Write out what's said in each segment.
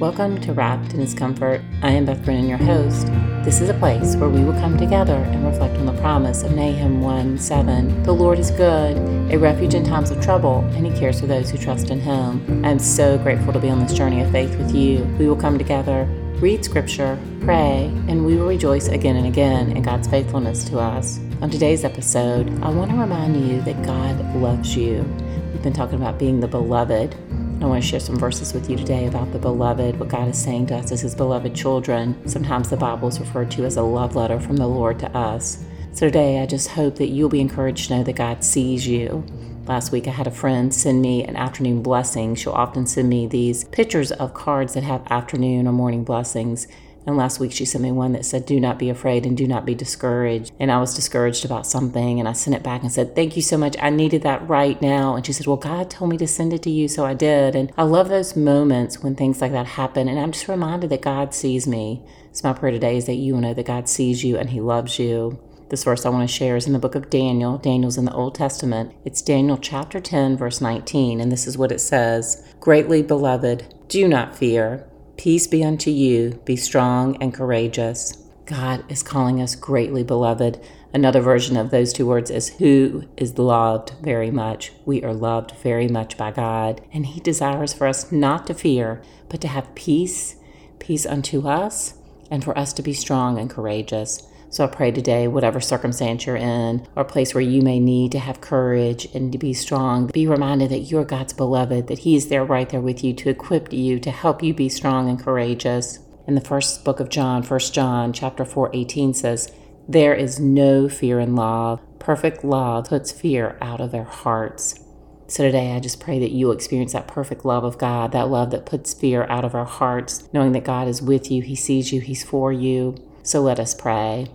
Welcome to Wrapped in His Comfort. I am Beth Brennan, your host. This is a place where we will come together and reflect on the promise of Nahum 1 7. The Lord is good, a refuge in times of trouble, and He cares for those who trust in Him. I am so grateful to be on this journey of faith with you. We will come together, read Scripture, pray, and we will rejoice again and again in God's faithfulness to us. On today's episode, I want to remind you that God loves you. We've been talking about being the beloved I want to share some verses with you today about the beloved, what God is saying to us as His beloved children. Sometimes the Bible is referred to as a love letter from the Lord to us. So today, I just hope that you'll be encouraged to know that God sees you. Last week, I had a friend send me an afternoon blessing. She'll often send me these pictures of cards that have afternoon or morning blessings. And last week she sent me one that said, Do not be afraid and do not be discouraged. And I was discouraged about something. And I sent it back and said, Thank you so much. I needed that right now. And she said, Well, God told me to send it to you. So I did. And I love those moments when things like that happen. And I'm just reminded that God sees me. So my prayer today is that you will know that God sees you and He loves you. This verse I want to share is in the book of Daniel. Daniel's in the Old Testament. It's Daniel chapter 10, verse 19. And this is what it says Greatly beloved, do not fear. Peace be unto you, be strong and courageous. God is calling us greatly beloved. Another version of those two words is who is loved very much. We are loved very much by God, and He desires for us not to fear, but to have peace, peace unto us, and for us to be strong and courageous. So I pray today, whatever circumstance you're in, or place where you may need to have courage and to be strong, be reminded that you're God's beloved, that He is there right there with you to equip you, to help you be strong and courageous. In the first book of John, 1 John chapter 4, 18 says, There is no fear in love. Perfect love puts fear out of their hearts. So today, I just pray that you'll experience that perfect love of God, that love that puts fear out of our hearts, knowing that God is with you, He sees you, He's for you. So let us pray.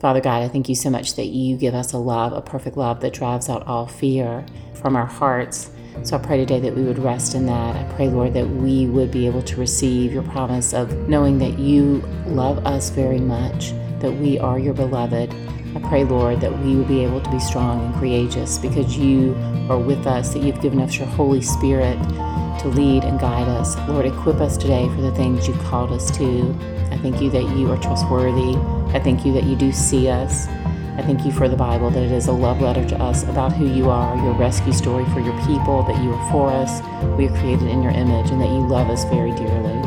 Father God, I thank you so much that you give us a love, a perfect love that drives out all fear from our hearts. So I pray today that we would rest in that. I pray, Lord, that we would be able to receive your promise of knowing that you love us very much, that we are your beloved. I pray, Lord, that we will be able to be strong and courageous because you are with us, that you've given us your Holy Spirit to lead and guide us. Lord, equip us today for the things you've called us to. I thank you that you are trustworthy. I thank you that you do see us. I thank you for the Bible, that it is a love letter to us about who you are, your rescue story for your people, that you are for us, we are created in your image, and that you love us very dearly.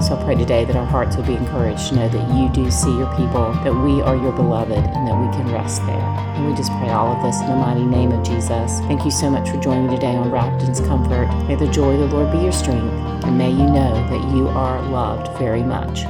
So I pray today that our hearts will be encouraged to know that you do see your people, that we are your beloved, and that we can rest there. And we just pray all of this in the mighty name of Jesus. Thank you so much for joining me today on Wrapped in Comfort. May the joy of the Lord be your strength, and may you know that you are loved very much.